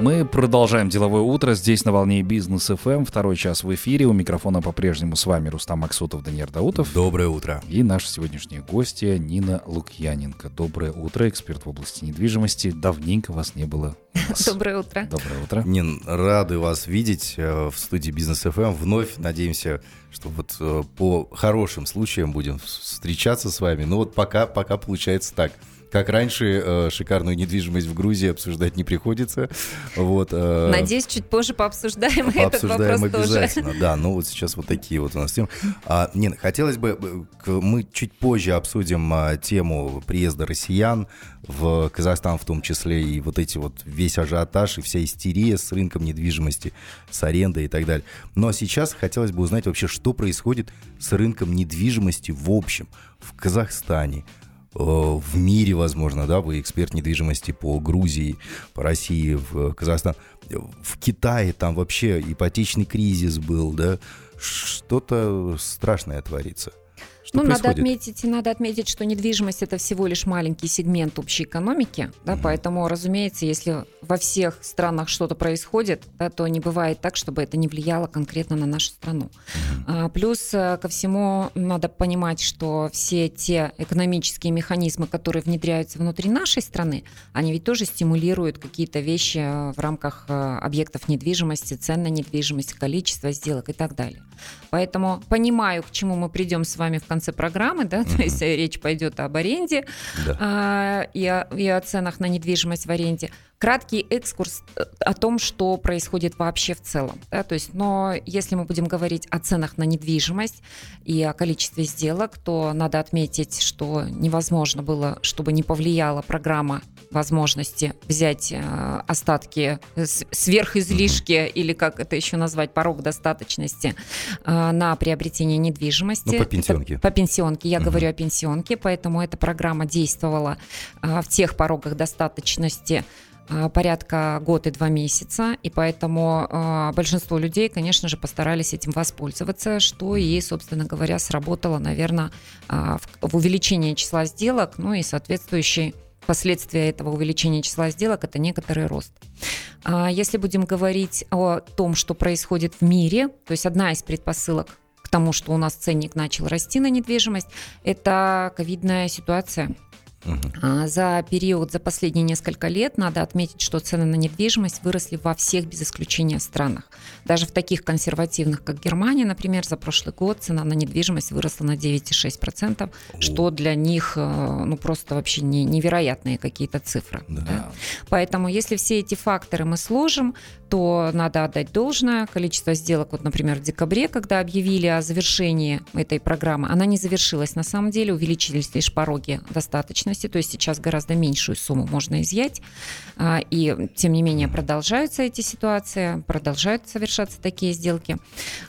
Мы продолжаем деловое утро здесь на волне бизнес FM. Второй час в эфире. У микрофона по-прежнему с вами Рустам Максутов, Даниил Даутов. Доброе утро. И наши сегодняшние гости Нина Лукьяненко. Доброе утро, эксперт в области недвижимости. Давненько вас не было. Доброе утро. Доброе утро. Нин, рады вас видеть э, в студии Бизнес FM. Вновь надеемся, что вот э, по хорошим случаям будем встречаться с вами. Но вот пока, пока получается так. Как раньше, э, шикарную недвижимость в Грузии обсуждать не приходится. Вот, э, Надеюсь, чуть позже пообсуждаем, пообсуждаем этот вопрос обязательно. Тоже. Да, ну вот сейчас вот такие вот у нас темы. А, Нина, хотелось бы, э, мы чуть позже обсудим а, тему приезда россиян в Казахстан в том числе, и вот эти вот весь ажиотаж и вся истерия с рынком недвижимости, с арендой и так далее. Но сейчас хотелось бы узнать вообще, что происходит с рынком недвижимости в общем в Казахстане, в мире, возможно, да, вы эксперт недвижимости по Грузии, по России, в Казахстан. В Китае там вообще ипотечный кризис был, да, что-то страшное творится. Что ну, происходит? надо отметить, надо отметить, что недвижимость это всего лишь маленький сегмент общей экономики, да, mm-hmm. поэтому, разумеется, если во всех странах что-то происходит, да, то не бывает так, чтобы это не влияло конкретно на нашу страну. Mm-hmm. А, плюс э, ко всему надо понимать, что все те экономические механизмы, которые внедряются внутри нашей страны, они ведь тоже стимулируют какие-то вещи э, в рамках э, объектов недвижимости, цен на недвижимость, количество сделок и так далее. Поэтому понимаю, к чему мы придем с вами в конце конце программы, да, то есть э, речь пойдет об аренде да. а, и, о, и о ценах на недвижимость в аренде. Краткий экскурс э, о том, что происходит вообще в целом. Да, то есть, но если мы будем говорить о ценах на недвижимость и о количестве сделок, то надо отметить, что невозможно было, чтобы не повлияла программа возможности взять э, остатки сверхизлишки mm-hmm. или как это еще назвать порог достаточности э, на приобретение недвижимости. Ну, по пенсионке. Это, по пенсионке. Я mm-hmm. говорю о пенсионке, поэтому эта программа действовала э, в тех порогах достаточности порядка год и два месяца, и поэтому э, большинство людей, конечно же, постарались этим воспользоваться, что и, собственно говоря, сработало, наверное, э, в, в увеличении числа сделок, ну и соответствующей последствия этого увеличения числа сделок – это некоторый рост. А если будем говорить о том, что происходит в мире, то есть одна из предпосылок к тому, что у нас ценник начал расти на недвижимость, это ковидная ситуация – Угу. За период, за последние несколько лет, надо отметить, что цены на недвижимость выросли во всех без исключения странах. Даже в таких консервативных, как Германия, например, за прошлый год цена на недвижимость выросла на 9,6%, что для них э, ну, просто вообще не, невероятные какие-то цифры. Да. Да? Поэтому если все эти факторы мы сложим, то надо отдать должное. Количество сделок, вот, например, в декабре, когда объявили о завершении этой программы, она не завершилась на самом деле, увеличились лишь пороги достаточности, то есть сейчас гораздо меньшую сумму можно изъять. А, и, тем не менее, продолжаются эти ситуации, продолжают совершаться такие сделки.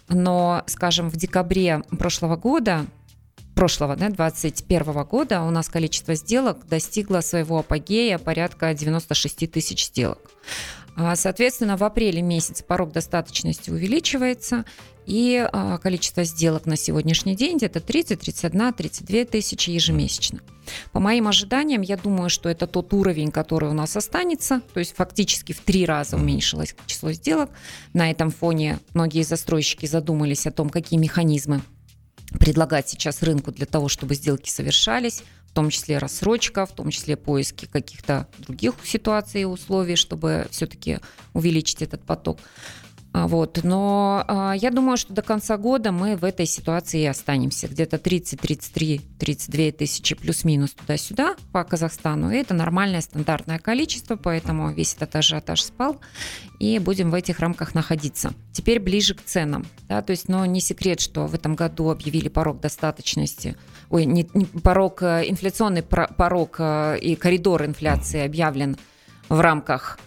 Но, скажем, в декабре прошлого года прошлого, да, 2021 года у нас количество сделок достигло своего апогея порядка 96 тысяч сделок. А, соответственно, в апреле месяц порог достаточности увеличивается, и а, количество сделок на сегодняшний день где-то 30, 31, 32 тысячи ежемесячно. По моим ожиданиям, я думаю, что это тот уровень, который у нас останется, то есть фактически в три раза уменьшилось число сделок. На этом фоне многие застройщики задумались о том, какие механизмы предлагать сейчас рынку для того, чтобы сделки совершались том числе рассрочка, в том числе поиски каких-то других ситуаций и условий, чтобы все-таки увеличить этот поток. А, вот. Но а, я думаю, что до конца года мы в этой ситуации и останемся. Где-то 30, 33, 32 тысячи плюс-минус туда-сюда по Казахстану. И это нормальное стандартное количество, поэтому весь этот ажиотаж спал. И будем в этих рамках находиться. Теперь ближе к ценам. Да, то есть, но не секрет, что в этом году объявили порог достаточности. Ой, не, не порог, э, инфляционный порог э, и коридор инфляции объявлен в рамках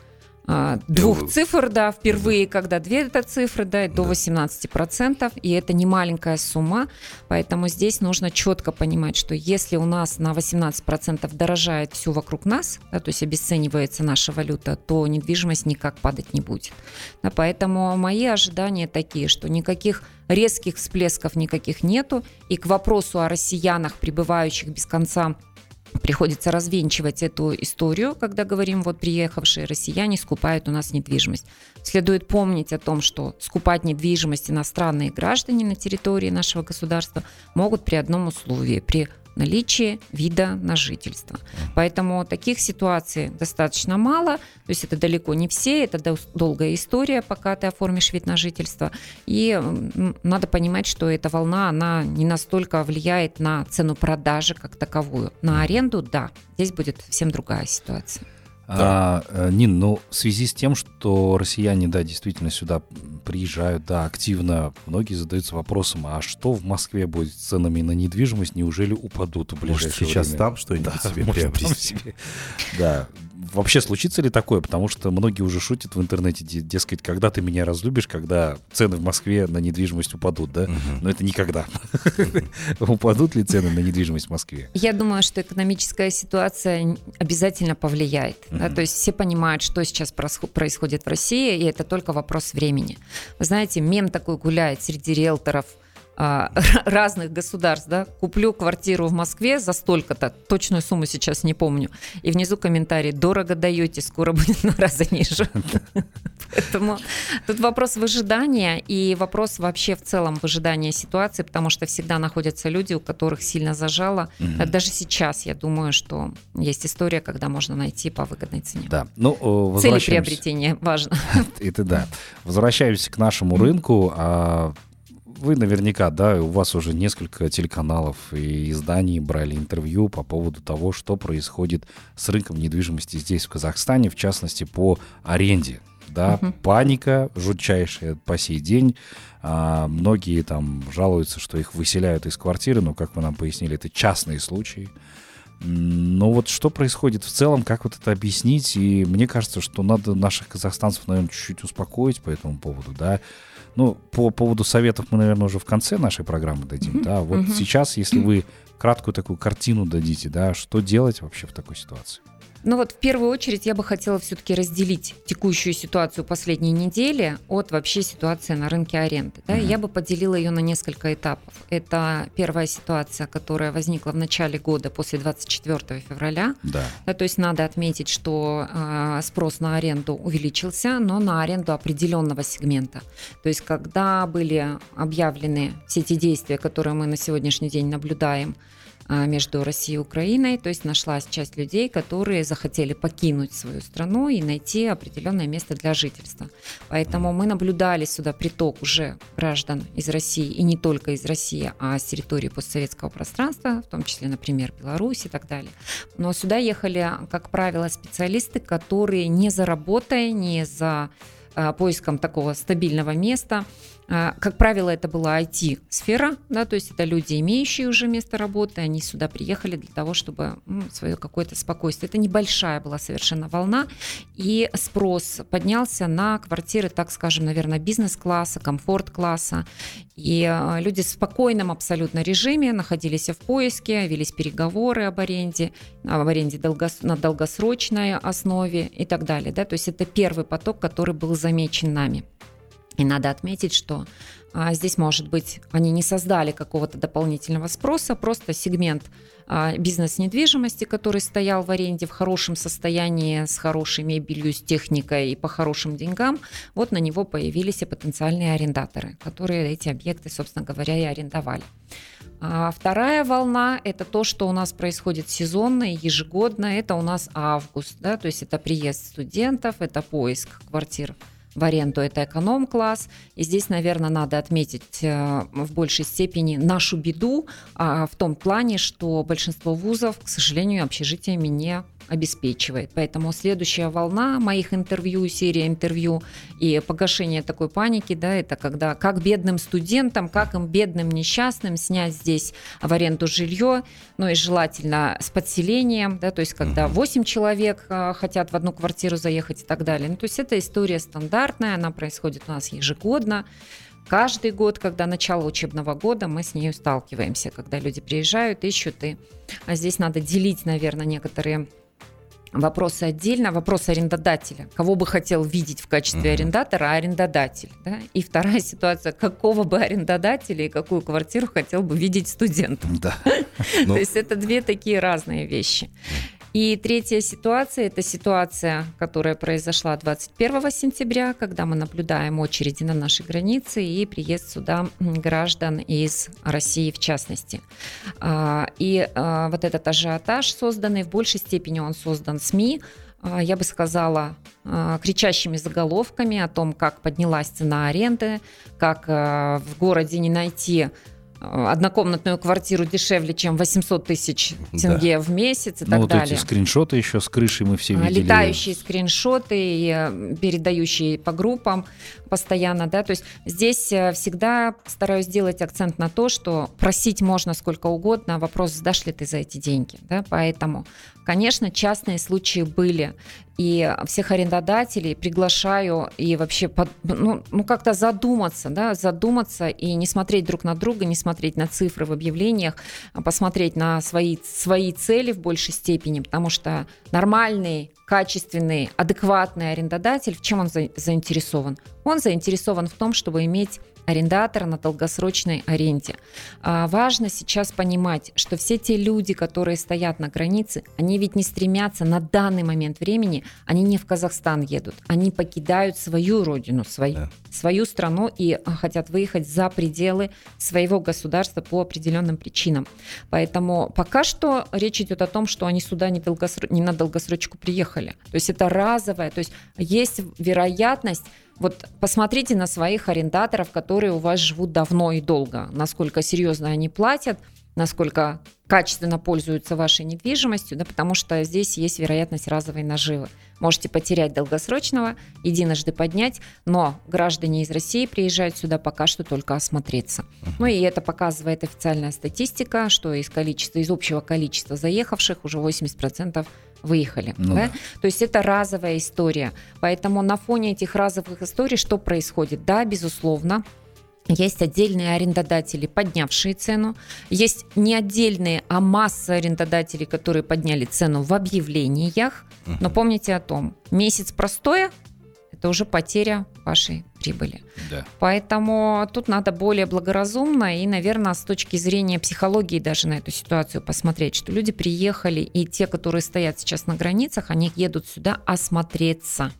а, двух цифр, да, впервые, когда две это цифры, да, до 18%, и это не маленькая сумма, поэтому здесь нужно четко понимать, что если у нас на 18% дорожает все вокруг нас, да, то есть обесценивается наша валюта, то недвижимость никак падать не будет. Да, поэтому мои ожидания такие, что никаких резких всплесков никаких нету, и к вопросу о россиянах, пребывающих без конца приходится развенчивать эту историю, когда говорим, вот приехавшие россияне скупают у нас недвижимость. Следует помнить о том, что скупать недвижимость иностранные граждане на территории нашего государства могут при одном условии, при наличие вида на жительство. Поэтому таких ситуаций достаточно мало, то есть это далеко не все, это долгая история, пока ты оформишь вид на жительство. И надо понимать, что эта волна, она не настолько влияет на цену продажи как таковую. На аренду, да, здесь будет совсем другая ситуация. Да. А, э, Нин, ну, в связи с тем, что россияне, да, действительно сюда приезжают, да, активно, многие задаются вопросом, а что в Москве будет с ценами на недвижимость, неужели упадут в ближайшее может, сейчас время? там что-нибудь да, себе приобрести? Себе... Да, вообще случится ли такое? Потому что многие уже шутят в интернете, дескать, когда ты меня разлюбишь, когда цены в Москве на недвижимость упадут, да? Но это никогда. Упадут ли цены на недвижимость в Москве? Я думаю, что экономическая ситуация обязательно повлияет. То есть все понимают, что сейчас происходит в России, и это только вопрос времени. Вы знаете, мем такой гуляет среди риэлторов – а, разных государств, да, куплю квартиру в Москве за столько-то, точную сумму сейчас не помню, и внизу комментарий, дорого даете, скоро будет на раза ниже. Поэтому тут вопрос выжидания и вопрос вообще в целом выжидания ситуации, потому что всегда находятся люди, у которых сильно зажало. Даже сейчас я думаю, что есть история, когда можно найти по выгодной цене. Да. Ну, Цели приобретения важно. Это да. Возвращаемся к нашему рынку. Вы наверняка, да, у вас уже несколько телеканалов и изданий брали интервью по поводу того, что происходит с рынком недвижимости здесь, в Казахстане, в частности, по аренде. Да, uh-huh. паника жутчайшая по сей день. А, многие там жалуются, что их выселяют из квартиры, но, как вы нам пояснили, это частные случаи. Но вот что происходит в целом, как вот это объяснить? И мне кажется, что надо наших казахстанцев, наверное, чуть-чуть успокоить по этому поводу, да. Ну, по поводу советов мы, наверное, уже в конце нашей программы дадим, mm-hmm. да. Вот mm-hmm. сейчас, если вы краткую такую картину дадите, да, что делать вообще в такой ситуации? Ну вот в первую очередь я бы хотела все-таки разделить текущую ситуацию последней недели от вообще ситуации на рынке аренды. Да? Mm-hmm. Я бы поделила ее на несколько этапов. Это первая ситуация, которая возникла в начале года после 24 февраля. Да. Да, то есть надо отметить, что э, спрос на аренду увеличился, но на аренду определенного сегмента. То есть когда были объявлены все эти действия, которые мы на сегодняшний день наблюдаем, между Россией и Украиной. То есть нашлась часть людей, которые захотели покинуть свою страну и найти определенное место для жительства. Поэтому мы наблюдали сюда приток уже граждан из России, и не только из России, а с территории постсоветского пространства, в том числе, например, Беларусь и так далее. Но сюда ехали, как правило, специалисты, которые не за работой, не за а, поиском такого стабильного места а, как правило, это была IT-сфера, да, то есть это люди, имеющие уже место работы, они сюда приехали для того, чтобы ну, свое какое-то спокойствие. Это небольшая была совершенно волна, и спрос поднялся на квартиры, так скажем, наверное, бизнес-класса, комфорт-класса, и а, люди в спокойном абсолютно режиме находились в поиске, велись переговоры об аренде, об аренде долгос... на долгосрочной основе и так далее. Да? То есть это первый поток, который был замечен нами. И надо отметить, что а, здесь, может быть, они не создали какого-то дополнительного спроса, просто сегмент а, бизнес-недвижимости, который стоял в аренде в хорошем состоянии, с хорошей мебелью, с техникой и по хорошим деньгам, вот на него появились и потенциальные арендаторы, которые эти объекты, собственно говоря, и арендовали. А вторая волна – это то, что у нас происходит сезонно и ежегодно. Это у нас август, да, то есть это приезд студентов, это поиск квартир в аренду это эконом-класс. И здесь, наверное, надо отметить э, в большей степени нашу беду а, в том плане, что большинство вузов, к сожалению, общежитиями не обеспечивает. Поэтому следующая волна моих интервью, серия интервью и погашение такой паники, да, это когда как бедным студентам, как им бедным несчастным снять здесь в аренду жилье, ну и желательно с подселением, да, то есть когда 8 человек а, хотят в одну квартиру заехать и так далее. Ну, то есть эта история стандартная, она происходит у нас ежегодно. Каждый год, когда начало учебного года, мы с ней сталкиваемся, когда люди приезжают, ищут, и а здесь надо делить, наверное, некоторые Вопросы отдельно, вопрос арендодателя. Кого бы хотел видеть в качестве uh-huh. арендатора, а арендодатель. Да? И вторая ситуация, какого бы арендодателя и какую квартиру хотел бы видеть студент. Да. То ну. есть это две такие разные вещи. И третья ситуация – это ситуация, которая произошла 21 сентября, когда мы наблюдаем очереди на нашей границе и приезд сюда граждан из России в частности. А, и а, вот этот ажиотаж созданный, в большей степени он создан СМИ, а, я бы сказала, кричащими заголовками о том, как поднялась цена аренды, как в городе не найти однокомнатную квартиру дешевле, чем 800 тысяч тенге да. в месяц и ну, так вот далее. эти скриншоты еще с крышей мы все а, видели. Летающие скриншоты, э, передающие по группам постоянно, да, то есть здесь э, всегда стараюсь сделать акцент на то, что просить можно сколько угодно, а вопрос, сдашь ли ты за эти деньги, да, поэтому, конечно, частные случаи были, и всех арендодателей приглашаю и вообще под, ну, ну как-то задуматься, да, задуматься и не смотреть друг на друга, не смотреть на цифры в объявлениях, а посмотреть на свои, свои цели в большей степени, потому что нормальный качественный, адекватный арендодатель, в чем он заинтересован? Он заинтересован в том, чтобы иметь арендатора на долгосрочной аренде. А важно сейчас понимать, что все те люди, которые стоят на границе, они ведь не стремятся на данный момент времени, они не в Казахстан едут, они покидают свою родину, свою, да. свою страну и а, хотят выехать за пределы своего государства по определенным причинам. Поэтому пока что речь идет о том, что они сюда не, долгосро... не на долгосрочку приехали. То есть это разовое, то есть есть вероятность вот посмотрите на своих арендаторов, которые у вас живут давно и долго, насколько серьезно они платят, насколько качественно пользуются вашей недвижимостью, да, потому что здесь есть вероятность разовой наживы. Можете потерять долгосрочного, единожды поднять, но граждане из России приезжают сюда пока что только осмотреться. Ну и это показывает официальная статистика, что из количества, из общего количества заехавших уже 80% выехали. Ну, да? Да. То есть это разовая история. Поэтому на фоне этих разовых историй что происходит? Да, безусловно, есть отдельные арендодатели, поднявшие цену. Есть не отдельные, а масса арендодателей, которые подняли цену в объявлениях. Но помните о том, месяц простое – это уже потеря вашей прибыли. Да. Поэтому тут надо более благоразумно и, наверное, с точки зрения психологии даже на эту ситуацию посмотреть, что люди приехали, и те, которые стоят сейчас на границах, они едут сюда осмотреться.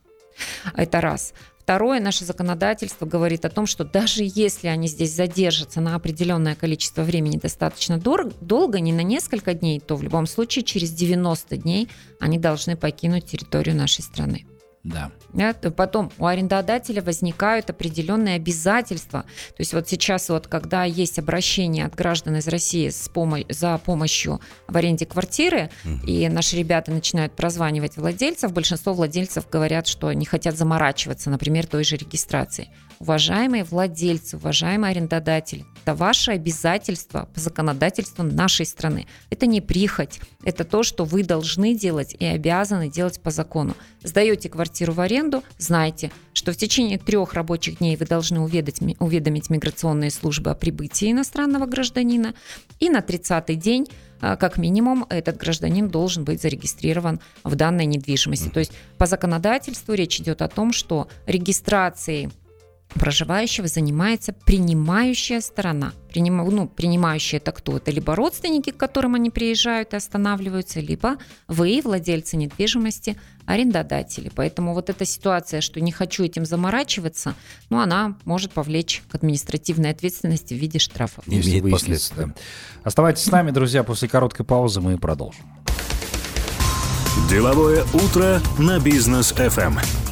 Это раз. Второе, наше законодательство говорит о том, что даже если они здесь задержатся на определенное количество времени достаточно дор- долго, не на несколько дней, то в любом случае через 90 дней они должны покинуть территорию нашей страны. Да. Да, потом у арендодателя возникают определенные обязательства. То есть вот сейчас вот, когда есть обращение от граждан из России с помо- за помощью в аренде квартиры, угу. и наши ребята начинают прозванивать владельцев, большинство владельцев говорят, что не хотят заморачиваться, например, той же регистрацией. Уважаемые владельцы, уважаемые арендодатели, это ваше обязательство по законодательству нашей страны. Это не прихоть, это то, что вы должны делать и обязаны делать по закону. Сдаете квартиру в аренду, знайте, что в течение трех рабочих дней вы должны уведомить, уведомить миграционные службы о прибытии иностранного гражданина, и на 30-й день а, как минимум этот гражданин должен быть зарегистрирован в данной недвижимости. То есть по законодательству речь идет о том, что регистрацией проживающего занимается принимающая сторона. Приним, ну, принимающие это кто? Это либо родственники, к которым они приезжают и останавливаются, либо вы, владельцы недвижимости, арендодатели. Поэтому вот эта ситуация, что не хочу этим заморачиваться, ну, она может повлечь к административной ответственности в виде штрафов. Имеет последствия. Да. Оставайтесь с нами, друзья. После короткой паузы мы продолжим. Деловое утро на бизнес FM.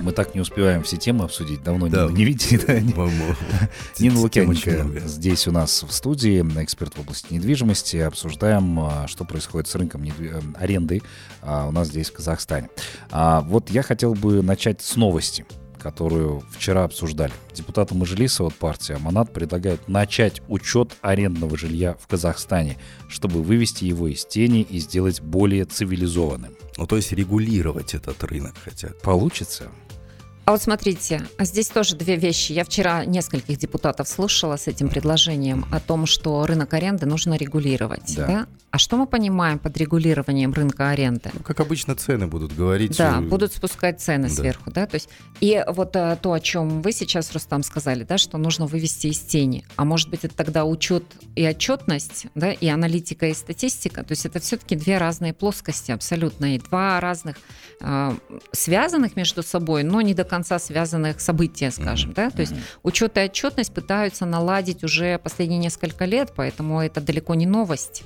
Мы так не успеваем все темы обсудить. Давно да. не, не видели. Да? Нина Лукьяненко здесь у нас в студии, эксперт в области недвижимости. Обсуждаем, а, что происходит с рынком э, аренды а, у нас здесь, в Казахстане. А, вот я хотел бы начать с новости которую вчера обсуждали. Депутаты Мажилиса от партии Аманат предлагают начать учет арендного жилья в Казахстане, чтобы вывести его из тени и сделать более цивилизованным. Ну, то есть регулировать этот рынок хотят. Получится? А вот смотрите, а здесь тоже две вещи. Я вчера нескольких депутатов слушала с этим предложением о том, что рынок аренды нужно регулировать. Да. Да. А что мы понимаем под регулированием рынка аренды? Ну, как обычно, цены будут говорить. Да, будут спускать цены Да. сверху, да, то есть и вот э, то, о чем вы сейчас, Рустам, сказали, да, что нужно вывести из тени, а может быть это тогда учет и отчетность, да, и аналитика и статистика, то есть это все-таки две разные плоскости абсолютно, и два разных э, связанных между собой, но не до конца связанных события, скажем, да, то есть учет и отчетность пытаются наладить уже последние несколько лет, поэтому это далеко не новость,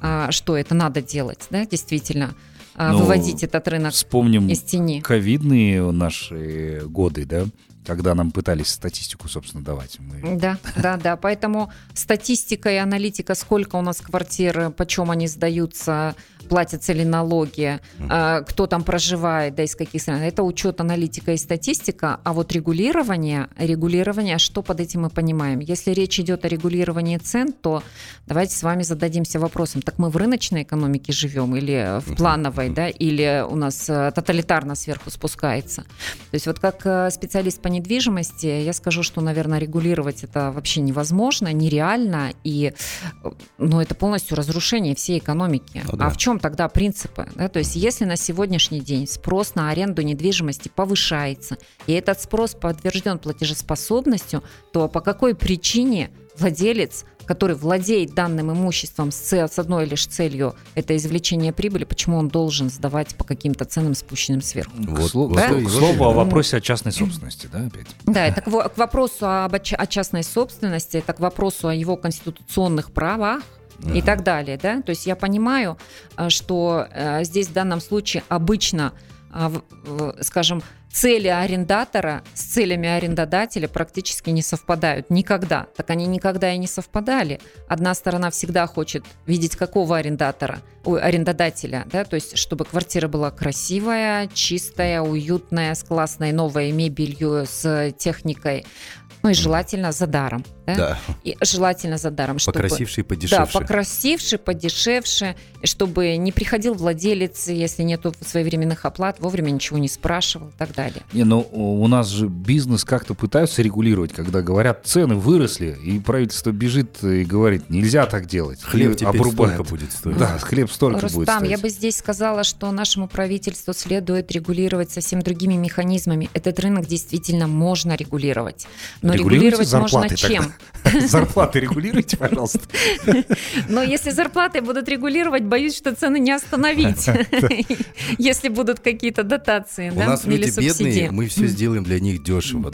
а, что это надо делать, да, действительно, а, Ну, выводить этот рынок Вспомним из тени. ковидные наши годы, да, когда нам пытались статистику, собственно, давать. Мы... Да, да, да. Поэтому статистика и аналитика, сколько у нас квартир, почем они сдаются, платятся ли налоги, а, кто там проживает, да, из каких стран. Это учет, аналитика и статистика. А вот регулирование, регулирование, что под этим мы понимаем? Если речь идет о регулировании цен, то давайте с вами зададимся вопросом, так мы в рыночной экономике живем или в плановой, да, или у нас э, тоталитарно сверху спускается? То есть вот как э, специалист по недвижимости, я скажу, что, наверное, регулировать это вообще невозможно, нереально, и ну, это полностью разрушение всей экономики. Ну да. А в чем тогда принципы? Да? То есть если на сегодняшний день спрос на аренду недвижимости повышается, и этот спрос подтвержден платежеспособностью, то по какой причине владелец который владеет данным имуществом с, с одной лишь целью это извлечение прибыли, почему он должен сдавать по каким-то ценам, спущенным сверху? К, Вот- к это и слову вот о вопросе о частной собственности, да, опять? Да, это к, к вопросу об, о частной собственности, это к вопросу о его конституционных правах и так далее, да. То есть я понимаю, а, что э, здесь в данном случае обычно, в- скажем, цели арендатора с целями арендодателя практически не совпадают никогда. Так они никогда и не совпадали. Одна сторона всегда хочет видеть какого арендатора, ой, арендодателя, да, то есть чтобы квартира была красивая, чистая, уютная, с классной новой мебелью, с техникой, ну и желательно за даром. Да? Да, И желательно за даром, чтобы... покрасивший и Да, покрасивше, подешевше, чтобы не приходил владелец, если нету своевременных оплат, вовремя ничего не спрашивал и так далее. Не, ну у нас же бизнес как-то пытаются регулировать, когда говорят, цены выросли, и правительство бежит и говорит, нельзя так делать. Хлеб И теперь обрубает. столько будет стоить. Да, хлеб столько будет Рустам, стоить. я бы здесь сказала, что нашему правительству следует регулировать совсем другими механизмами. Этот рынок действительно можно регулировать. Но регулировать можно зарплаты чем? Зарплаты регулируйте, пожалуйста. Но если зарплаты будут регулировать, боюсь, что цены не остановить, если будут какие-то дотации У да, нас или люди субсидии. бедные, мы все сделаем для них дешево,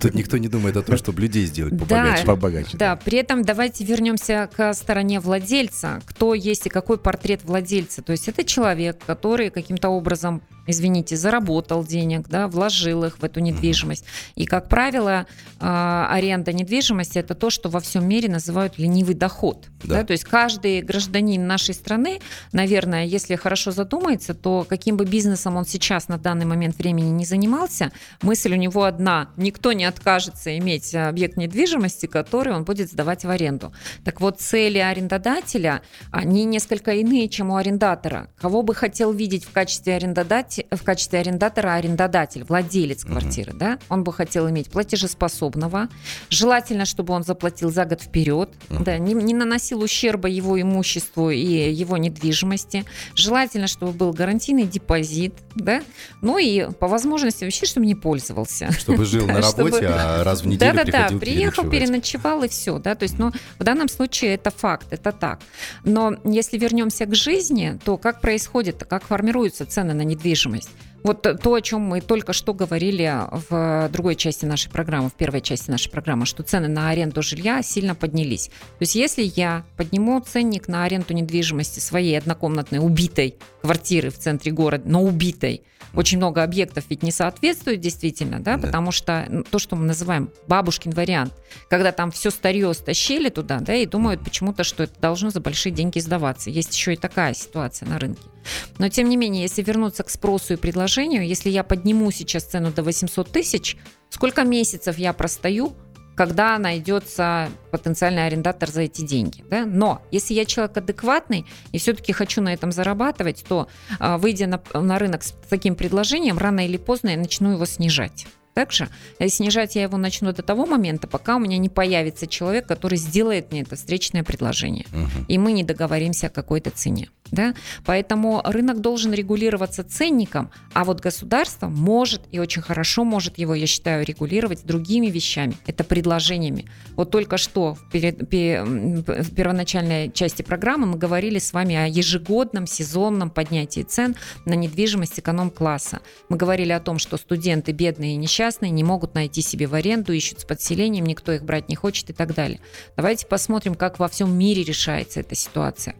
Тут никто не думает о том, чтобы людей сделать побогаче. Побогаче. Да, при этом давайте вернемся к стороне владельца. Кто есть и какой портрет владельца. То есть это человек, который каким-то образом, извините, заработал денег, да, вложил их в эту недвижимость. И, как правило, а, аренда недвижимости это то, что во всем мире называют ленивый доход. Да. Да, то есть каждый гражданин нашей страны, наверное, если хорошо задумается, то каким бы бизнесом он сейчас на данный момент времени не занимался, мысль у него одна. Никто не откажется иметь объект недвижимости, который он будет сдавать в аренду. Так вот, цели арендодателя, они несколько иные, чем у арендатора. Кого бы хотел видеть в качестве, арендодателя, в качестве арендатора арендодатель, владелец квартиры, да? Он бы хотел иметь платежеспособного, желательно, чтобы он заплатил за год вперед, да, не, не наносил ущерба его имуществу и его недвижимости, желательно, чтобы был гарантийный депозит, да, ну и по возможности вообще, чтобы не пользовался. Чтобы жил на чтобы- работе, а раз в неделю Да-да-да, приходил приехал, переночевать. переночевал и все, да, то есть, ну, в данном случае это факт, это так. Но если вернемся к жизни, то как происходит, как формируются цены на недвижимость? недвижимость. Вот то, о чем мы только что говорили в другой части нашей программы, в первой части нашей программы, что цены на аренду жилья сильно поднялись. То есть если я подниму ценник на аренду недвижимости своей однокомнатной убитой квартиры в центре города, но убитой, очень много объектов ведь не соответствует действительно, да, Да. потому что то, что мы называем бабушкин вариант, когда там все старье стащили туда, да, и думают почему-то, что это должно за большие деньги сдаваться. Есть еще и такая ситуация на рынке. Но тем не менее, если вернуться к спросу и предложению, если я подниму сейчас цену до 800 тысяч, сколько месяцев я простою, когда найдется потенциальный арендатор за эти деньги. Да? Но если я человек адекватный и все-таки хочу на этом зарабатывать, то, а, выйдя на, на рынок с таким предложением, рано или поздно я начну его снижать. Также э, снижать я его начну до того момента, пока у меня не появится человек, который сделает мне это встречное предложение. Угу. И мы не договоримся о какой-то цене. Да? Поэтому рынок должен регулироваться ценником, а вот государство может и очень хорошо может его, я считаю, регулировать другими вещами. Это предложениями. Вот только что в, перед, в первоначальной части программы мы говорили с вами о ежегодном сезонном поднятии цен на недвижимость эконом-класса. Мы говорили о том, что студенты бедные и несчастные не могут найти себе в аренду, ищут с подселением, никто их брать не хочет и так далее. Давайте посмотрим, как во всем мире решается эта ситуация.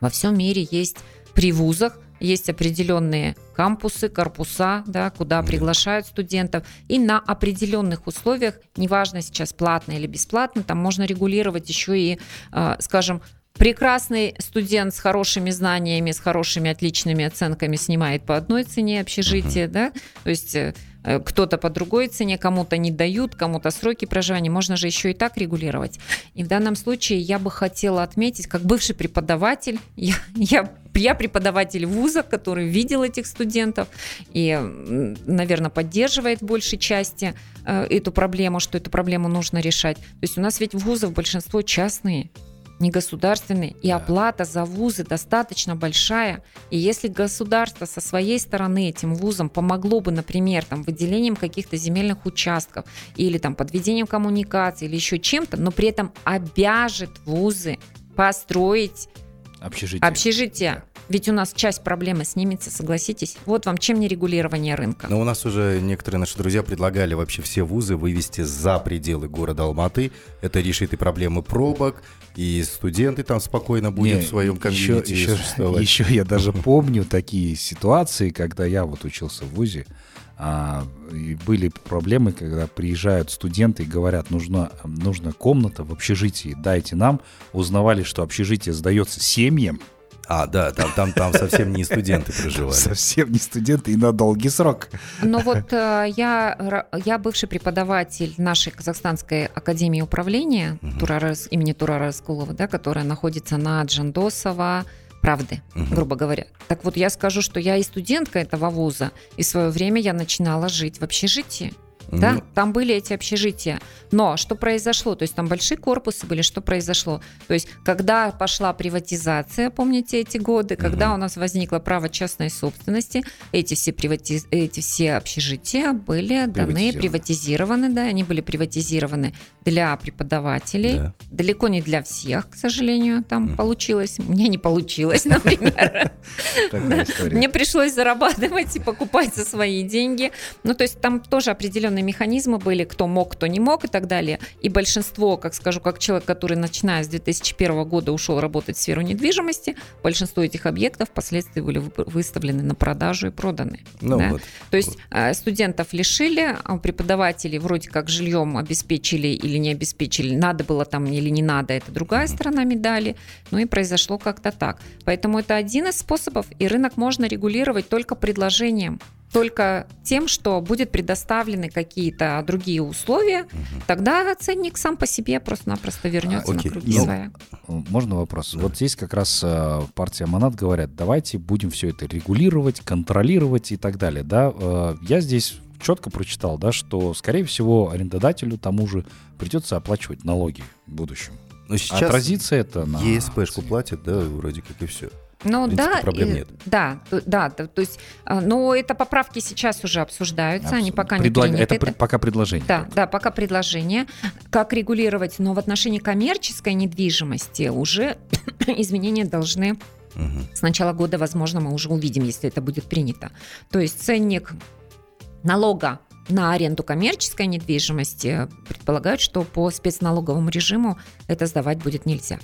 Во всем мире есть при вузах есть определенные кампусы, корпуса, да, куда приглашают студентов. И на определенных условиях, неважно сейчас платно или бесплатно, там можно регулировать еще и, а, скажем, Прекрасный студент с хорошими знаниями, с хорошими отличными оценками снимает по одной цене общежитие, uh-huh. да, то есть Э, кто-то по другой цене, кому-то не дают, кому-то сроки проживания. Можно же еще и так регулировать. И в данном случае я бы хотела отметить, как бывший преподаватель, я, я я преподаватель вуза, который видел этих студентов и, наверное, поддерживает в большей части э, эту проблему, что эту проблему нужно решать. То есть у нас ведь вузов большинство частные не государственные, и да. оплата за вузы достаточно большая. И если государство со своей стороны этим вузам помогло бы, например, там, выделением каких-то земельных участков или там, подведением коммуникаций или еще чем-то, но при этом обяжет вузы построить общежитие. общежитие. Ведь у нас часть проблемы снимется, согласитесь. Вот вам чем не регулирование рынка. Но у нас уже некоторые наши друзья предлагали вообще все вузы вывести за пределы города Алматы. Это решит и проблемы пробок, и студенты там спокойно будут в своем комьюнити еще, еще, еще я даже помню такие ситуации, когда я вот учился в ВУЗе, а, и были проблемы, когда приезжают студенты и говорят, нужна, нужна комната в общежитии, дайте нам. Узнавали, что общежитие сдается семьям, а, да, там, там, там совсем не студенты проживали. Совсем не студенты и на долгий срок. Но вот э, я, я бывший преподаватель нашей Казахстанской академии управления угу. Турарас, имени Турара Раскулова, да, которая находится на Джандосова, правды, угу. грубо говоря. Так вот, я скажу, что я и студентка этого вуза, и в свое время я начинала жить в общежитии. Да, ну... там были эти общежития. Но что произошло? То есть там большие корпусы были, что произошло? То есть когда пошла приватизация, помните эти годы, когда у нас возникло право частной собственности, эти все, привати... эти все общежития были даны, приватизированы, да, они были приватизированы для преподавателей, да. далеко не для всех, к сожалению, там mm. получилось. Мне не получилось, например. Мне пришлось зарабатывать и покупать за свои деньги. Ну, то есть там тоже определенные механизмы были, кто мог, кто не мог и так далее. И большинство, как скажу, как человек, который начиная с 2001 года ушел работать в сферу недвижимости, большинство этих объектов впоследствии были выставлены на продажу и проданы. Ну, да? вот. То есть вот. студентов лишили, а преподавателей вроде как жильем обеспечили или или не обеспечили, надо было там или не надо, это другая сторона медали. Ну и произошло как-то так. Поэтому это один из способов, и рынок можно регулировать только предложением только тем, что будет предоставлены какие-то другие условия, угу. тогда ценник сам по себе просто-напросто вернется а, на круги ну, своя. Можно вопрос? Да. Вот здесь как раз э, партия Монат говорят, давайте будем все это регулировать, контролировать и так далее. Да? Э, я здесь четко прочитал, да, что, скорее всего, арендодателю тому же придется оплачивать налоги в будущем. Но сейчас Отразится это на... ЕСПшку платят, да, вроде как и все. Ну да, проблем и, нет. Да, да, то, то есть, а, но это поправки сейчас уже обсуждаются, Абсолютно. они пока Предлаг... не приняты. Это, это пока предложение. Да, да, пока предложение. Как регулировать, но в отношении коммерческой недвижимости уже изменения должны угу. с начала года, возможно, мы уже увидим, если это будет принято. То есть ценник налога на аренду коммерческой недвижимости предполагают, что по спецналоговому режиму это сдавать будет нельзя.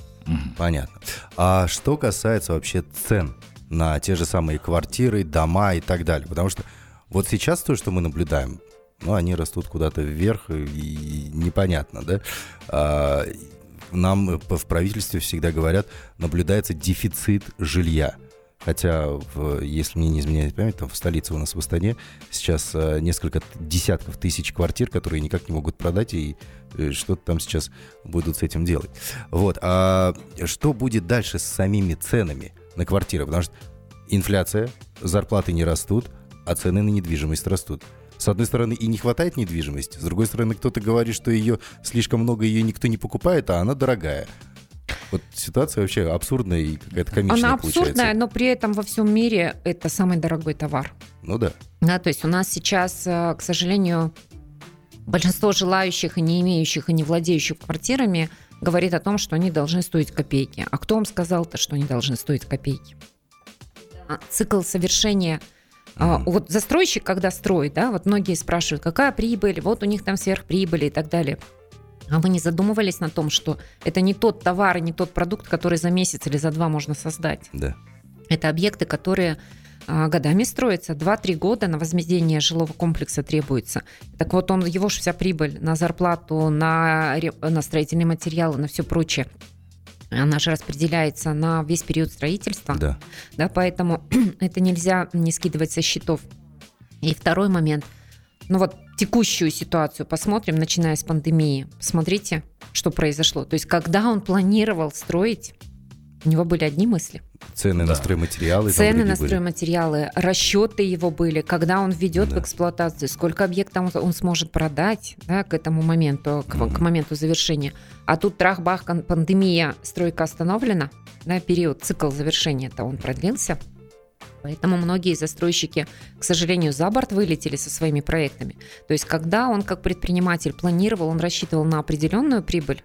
Понятно. А что касается вообще цен на те же самые квартиры, дома и так далее? Потому что вот сейчас то, что мы наблюдаем, ну, они растут куда-то вверх, и непонятно, да? А, нам в правительстве всегда говорят, наблюдается дефицит жилья. Хотя, в, если мне не изменяет память, там в столице у нас в Астане сейчас э, несколько десятков тысяч квартир, которые никак не могут продать, и э, что-то там сейчас будут с этим делать. Вот. А что будет дальше с самими ценами на квартиры? Потому что инфляция, зарплаты не растут, а цены на недвижимость растут. С одной стороны, и не хватает недвижимости, с другой стороны, кто-то говорит, что ее слишком много, ее никто не покупает, а она дорогая. Вот ситуация вообще абсурдная и какая-то комичная Она получается. абсурдная, но при этом во всем мире это самый дорогой товар. Ну да. Да, то есть у нас сейчас, э, к сожалению, большинство желающих и не имеющих и не владеющих квартирами говорит о том, что они должны стоить копейки. А кто вам сказал-то, что они должны стоить копейки? Цикл совершения Мгм. Вот застройщик, когда строит, да, вот многие спрашивают, какая прибыль, вот у них там сверхприбыль и так далее. А вы не задумывались на том, что это не тот товар и не тот продукт, который за месяц или за два можно создать? Да. Это объекты, которые а, годами строятся. 2-3 года на возведение жилого комплекса требуется. Так вот, он, его же вся прибыль на зарплату, на, на строительные материалы, на все прочее, она же распределяется на весь период строительства. Да. Да, поэтому это нельзя не скидывать со счетов. И второй момент. Ну вот текущую ситуацию посмотрим, начиная с пандемии. Посмотрите, что произошло. То есть, когда он планировал строить, у него были одни мысли. Цены на Да. стройматериалы. там Цены на были. стройматериалы, расчеты его были, когда он введет Да. в эксплуатацию, сколько объектов он, он сможет продать да, к этому моменту, к, Мгм. к моменту завершения. А тут трах-бах, пандемия, стройка остановлена, да, период, цикл завершения-то он продлился. Поэтому многие застройщики, к сожалению, за борт вылетели со своими проектами. То есть, когда он как предприниматель планировал, он рассчитывал на определенную прибыль,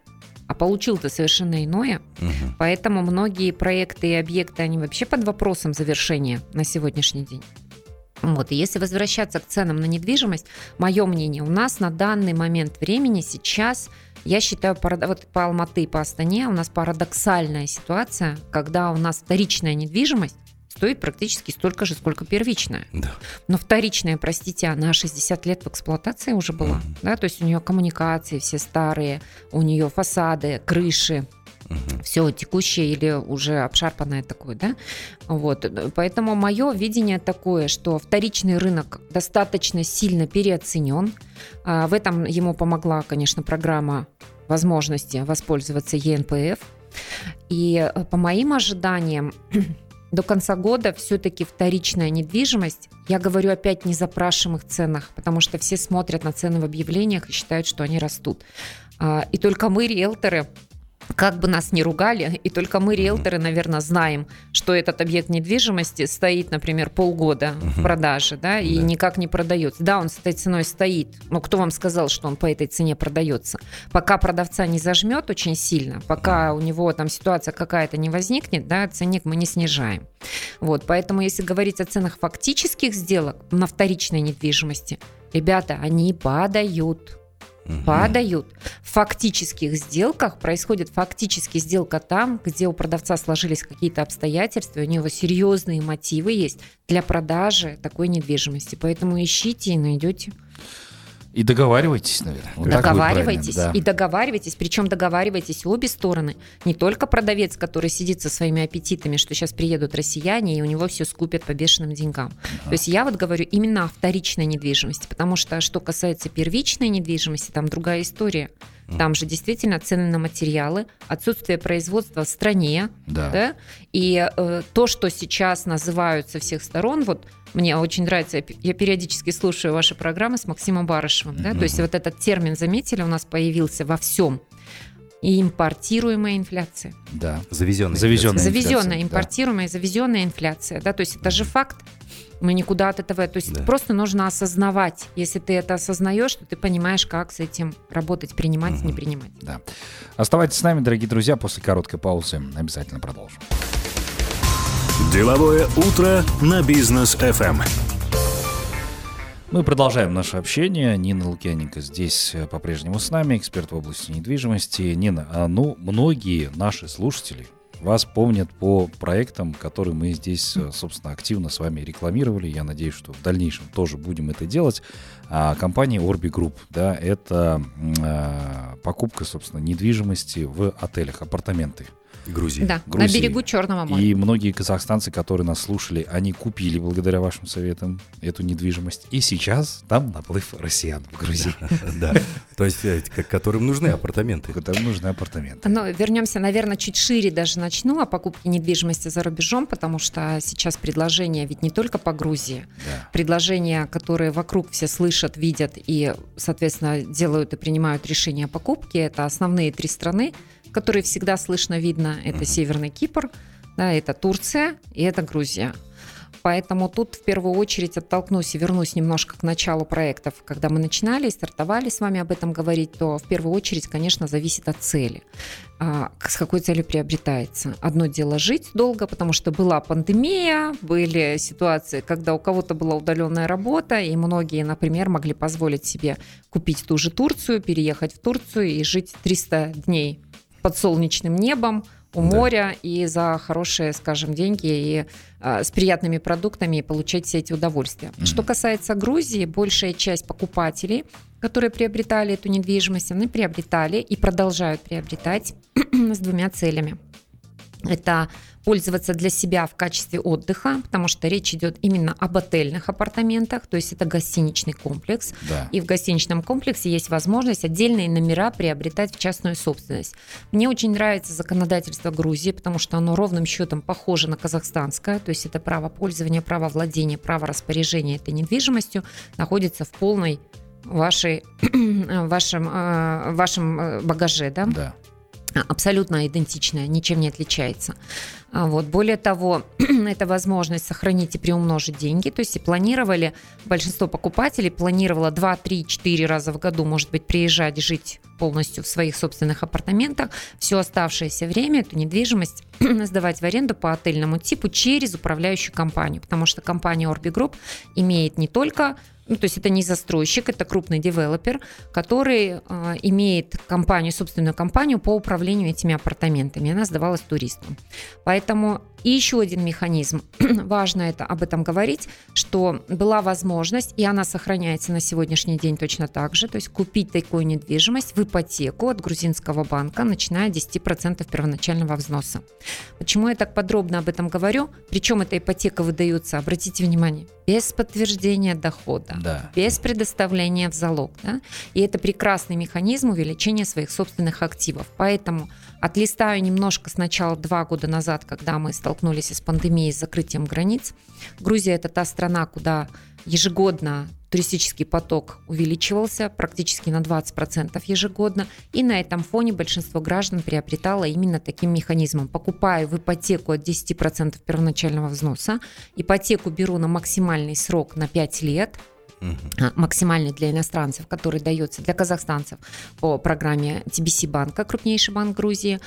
а получил-то совершенно иное, Мгм. Поэтому многие проекты и объекты, они вообще под вопросом завершения на сегодняшний день. Вот. И если возвращаться к ценам на недвижимость, мое мнение, у нас на данный момент времени сейчас, я считаю, вот по Алматы и по Астане у нас парадоксальная ситуация, когда у нас вторичная недвижимость стоит практически столько же, сколько первичная. Да. Но вторичная, простите, она 60 лет в эксплуатации уже была. Мгм. Да? То есть у нее коммуникации все старые, у нее фасады, крыши, Мгм. все текущее или уже обшарпанное такое, да? Вот. Поэтому мое видение такое, что вторичный рынок достаточно сильно переоценен. А, В этом ему помогла, конечно, программа возможности воспользоваться ЕНПФ. И э, по моим ожиданиям, до конца года все-таки вторичная недвижимость, я говорю опять не запрашиваемых ценах, потому что все смотрят на цены в объявлениях и считают, что они растут. А, И только мы, риэлторы, как бы нас ни ругали, и только мы, риэлторы, наверное, знаем, что этот объект недвижимости стоит, например, полгода в Мгм. продаже, да, и Да. никак не продается. Да, он с этой ценой стоит, но кто вам сказал, что он по этой цене продается? Пока продавца не зажмет очень сильно, пока у него там ситуация какая-то не возникнет, да, ценник мы не снижаем. Вот, поэтому если говорить о ценах фактических сделок на вторичной недвижимости, ребята, они падают Мгм. падают. В фактических сделках происходит фактически сделка там, где у продавца сложились какие-то обстоятельства, у него серьезные мотивы есть для продажи такой недвижимости. Поэтому ищите и найдете. И договаривайтесь, наверное. Вот договаривайтесь да. и договаривайтесь, причем договаривайтесь обе стороны. Не только продавец, который сидит со своими аппетитами, что сейчас приедут россияне и у него все скупят по бешеным деньгам. То есть я вот говорю именно о вторичной недвижимости, потому что что касается первичной недвижимости, там другая история. Там же действительно цены на материалы, отсутствие производства в стране, Да. да, и э, то, что сейчас называют со всех сторон, вот мне очень нравится, я пе- я периодически слушаю ваши программы с Максимом Барышевым, да, то есть вот этот термин, заметили, у нас появился во всем. И импортируемая инфляция. Да. Завезенная. Завезенная. Завезенная, да. импортируемая, завезенная инфляция. Да, то есть это же факт. Мы никуда от этого... То есть Да. просто нужно осознавать. Если ты это осознаешь, то ты понимаешь, как с этим работать, принимать, не Мгм. принимать. Да. Оставайтесь с нами, дорогие друзья, после короткой паузы обязательно продолжим. Деловое утро на бизнес FM. Мы продолжаем наше общение. Нина Лукьяненко здесь э, по-прежнему с нами, эксперт в области недвижимости. Нина, а, ну, многие наши слушатели вас помнят по проектам, которые мы здесь, э, собственно, активно с вами рекламировали. Я надеюсь, что в дальнейшем тоже будем это делать. А, компания Orbi Group, да, это а, покупка, собственно, недвижимости в отелях, апартаменты. Грузии. Да, на Грузии. берегу Черного моря. И многие казахстанцы, которые нас слушали, они купили благодаря вашим советам эту недвижимость. И сейчас там наплыв россиян в Грузии. Да. То есть, э, которым нужны апартаменты. Там нужны апартаменты. Но вернемся, наверное, чуть шире даже начну о покупке недвижимости за рубежом, потому что сейчас предложения ведь не только по Грузии. Предложения, которые вокруг все слышат, видят и, соответственно, делают и принимают решения о покупке, это основные три страны, которые всегда слышно, видно. Это Северный Кипр, да, это Турция и это Грузия. Поэтому тут в первую очередь оттолкнусь и вернусь немножко к началу проектов. Когда мы начинали и стартовали с вами об этом говорить, то в первую очередь, конечно, зависит от цели. А, с какой целью приобретается. Одно дело жить долго, потому что была пандемия, были ситуации, когда у кого-то была удаленная работа, и многие, например, могли позволить себе купить ту же Турцию, переехать в Турцию и жить 300 дней под солнечным небом, у Да. моря и за хорошие, скажем, деньги и а, с приятными продуктами и получать все эти удовольствия. Мгм. Что касается Грузии, большая часть покупателей, которые приобретали эту недвижимость, они приобретали и продолжают приобретать с двумя целями. Это пользоваться для себя в качестве отдыха, потому что речь идет именно об отельных апартаментах, то есть это гостиничный комплекс. Да. И в гостиничном комплексе есть возможность отдельные номера приобретать в частную собственность. Мне очень нравится законодательство Грузии, потому что оно ровным счетом похоже на казахстанское, то есть это право пользования, право владения, право распоряжения этой недвижимостью находится в полной вашей, вашем, э, вашем э, багаже, да? Да. Абсолютно идентичная, ничем не отличается. А Вот. Более того, это возможность сохранить и приумножить деньги. То есть и планировали, большинство покупателей планировало 2, 3, 4 раза в году, может быть, приезжать, жить полностью в своих собственных апартаментах. Все оставшееся время эту недвижимость сдавать в аренду по отельному типу через управляющую компанию. Потому что компания Orbi Group имеет не только ну, то есть это не застройщик, это крупный девелопер, который э, имеет компанию, собственную компанию по управлению этими апартаментами. Она сдавалась туристам. Поэтому и еще один механизм, важно это об этом говорить, что была возможность, и она сохраняется на сегодняшний день точно так же, то есть купить такую недвижимость в ипотеку от грузинского банка, начиная от 10% первоначального взноса. Почему я так подробно об этом говорю? Причем эта ипотека выдается, обратите внимание, без подтверждения дохода, Да. без предоставления в залог. Да? И это прекрасный механизм увеличения своих собственных активов. Поэтому отлистаю немножко сначала два года назад, когда мы столкнулись с пандемией, с закрытием границ. Грузия – это та страна, куда ежегодно туристический поток увеличивался практически на 20% ежегодно. И на этом фоне большинство граждан приобретало именно таким механизмом. Покупаю в ипотеку от 10% первоначального взноса, ипотеку беру на максимальный срок на 5 лет, А, максимальный для иностранцев, который дается для казахстанцев по программе TBC банка, крупнейший банк Грузии.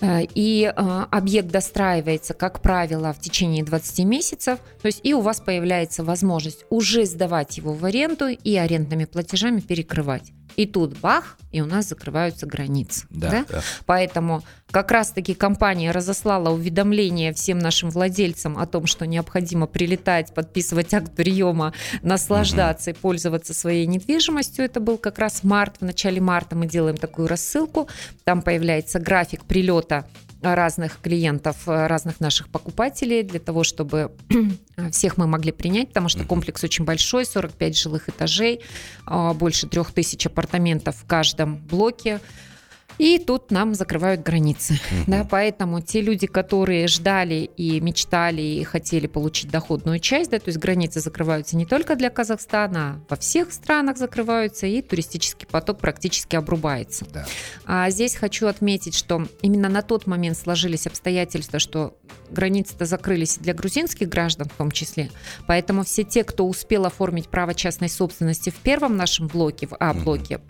Э, И э, объект достраивается, как правило, в течение 20 месяцев. То есть и у вас появляется возможность уже сдавать его в аренду и арендными платежами перекрывать. И тут бах, и у нас закрываются границы. Да, да. Поэтому как раз-таки компания разослала уведомление всем нашим владельцам о том, что необходимо прилетать, подписывать акт приема, наслаждаться и пользоваться своей недвижимостью. Это был как раз март, в начале марта мы делаем такую рассылку. Там появляется график прилета разных клиентов, э, разных наших покупателей для того, чтобы всех мы могли принять, потому что комплекс очень большой, 45 жилых этажей, а, больше 3000 апартаментов в каждом блоке. И тут нам закрывают границы. Да, поэтому те люди, которые ждали и мечтали и хотели получить доходную часть, да, то есть границы закрываются не только для Казахстана, а во всех странах закрываются, и туристический поток практически обрубается. Да. А здесь хочу отметить, что именно на тот момент сложились обстоятельства, что границы-то закрылись для грузинских граждан в том числе. Поэтому все те, кто успел оформить право частной собственности в первом нашем блоке, в А-блоке,